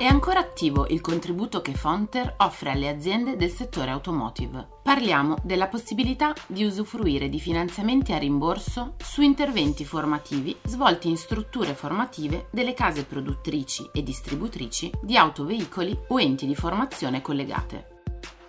è ancora attivo il contributo che Fonter offre alle aziende del settore automotive. Parliamo della possibilità di usufruire di finanziamenti a rimborso su interventi formativi svolti in strutture formative delle case produttrici e distributrici di autoveicoli o enti di formazione collegate.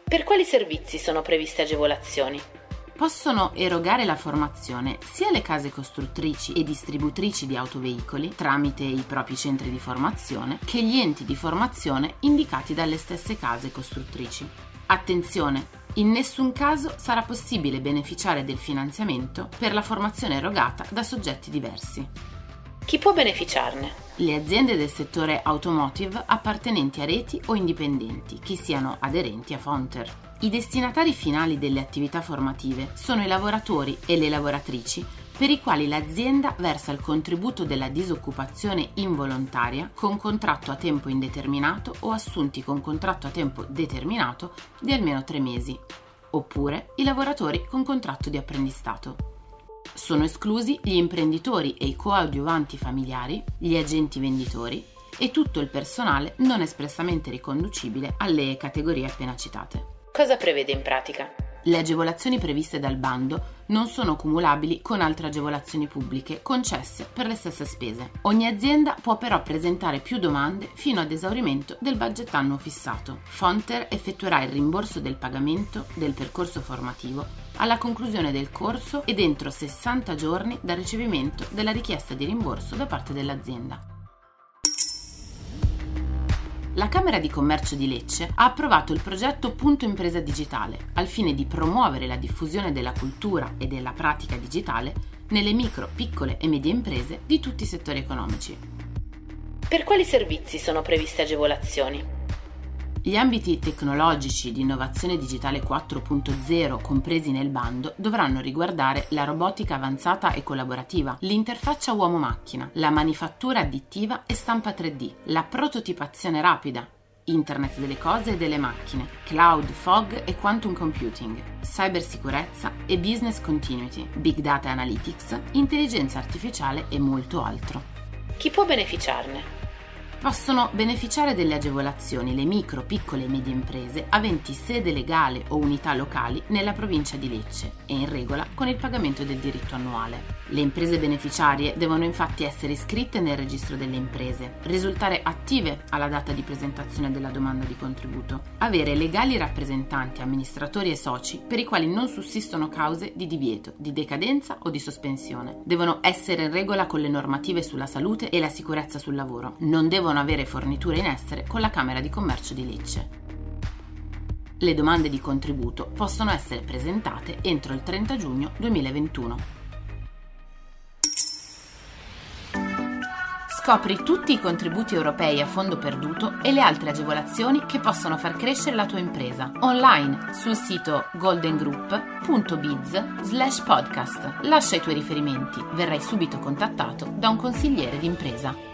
Per quali servizi sono previste agevolazioni? Possono erogare la formazione sia le case costruttrici e distributrici di autoveicoli tramite i propri centri di formazione che gli enti di formazione indicati dalle stesse case costruttrici. Attenzione, in nessun caso sarà possibile beneficiare del finanziamento per la formazione erogata da soggetti diversi. Chi può beneficiarne? Le aziende del settore automotive appartenenti a reti o indipendenti che siano aderenti a Fonter. I destinatari finali delle attività formative sono i lavoratori e le lavoratrici per i quali l'azienda versa il contributo della disoccupazione involontaria con contratto a tempo indeterminato o assunti con contratto a tempo determinato di almeno tre mesi, oppure i lavoratori con contratto di apprendistato. Sono esclusi gli imprenditori e i coadiuvanti familiari, gli agenti venditori e tutto il personale non espressamente riconducibile alle categorie appena citate. Cosa prevede in pratica? Le agevolazioni previste dal bando non sono cumulabili con altre agevolazioni pubbliche concesse per le stesse spese. Ogni azienda può però presentare più domande fino ad esaurimento del budget annuo fissato. Fonter effettuerà il rimborso del pagamento del percorso formativo alla conclusione del corso ed entro 60 giorni dal ricevimento della richiesta di rimborso da parte dell'azienda. La Camera di Commercio di Lecce ha approvato il progetto Punto Impresa Digitale al fine di promuovere la diffusione della cultura e della pratica digitale nelle micro, piccole e medie imprese di tutti i settori economici. Per quali servizi sono previste agevolazioni? Gli ambiti tecnologici di innovazione digitale 4.0 compresi nel bando dovranno riguardare la robotica avanzata e collaborativa, l'interfaccia uomo-macchina, la manifattura additiva e stampa 3D, la prototipazione rapida, Internet delle cose e delle macchine, cloud, fog e quantum computing, cybersicurezza e business continuity, big data analytics, intelligenza artificiale e molto altro. Chi può beneficiarne? Possono beneficiare delle agevolazioni le micro, piccole e medie imprese aventi sede legale o unità locali nella provincia di Lecce e in regola con il pagamento del diritto annuale. Le imprese beneficiarie devono infatti essere iscritte nel registro delle imprese, risultare attive alla data di presentazione della domanda di contributo, avere legali rappresentanti, amministratori e soci per i quali non sussistono cause di divieto, di decadenza o di sospensione. Devono essere in regola con le normative sulla salute e la sicurezza sul lavoro. Non devono devono avere forniture in essere con la Camera di Commercio di Lecce. Le domande di contributo possono essere presentate entro il 30 giugno 2021. Scopri tutti i contributi europei a fondo perduto e le altre agevolazioni che possono far crescere la tua impresa online sul sito goldengroup.biz slash podcast. Lascia i tuoi riferimenti, verrai subito contattato da un consigliere d'impresa.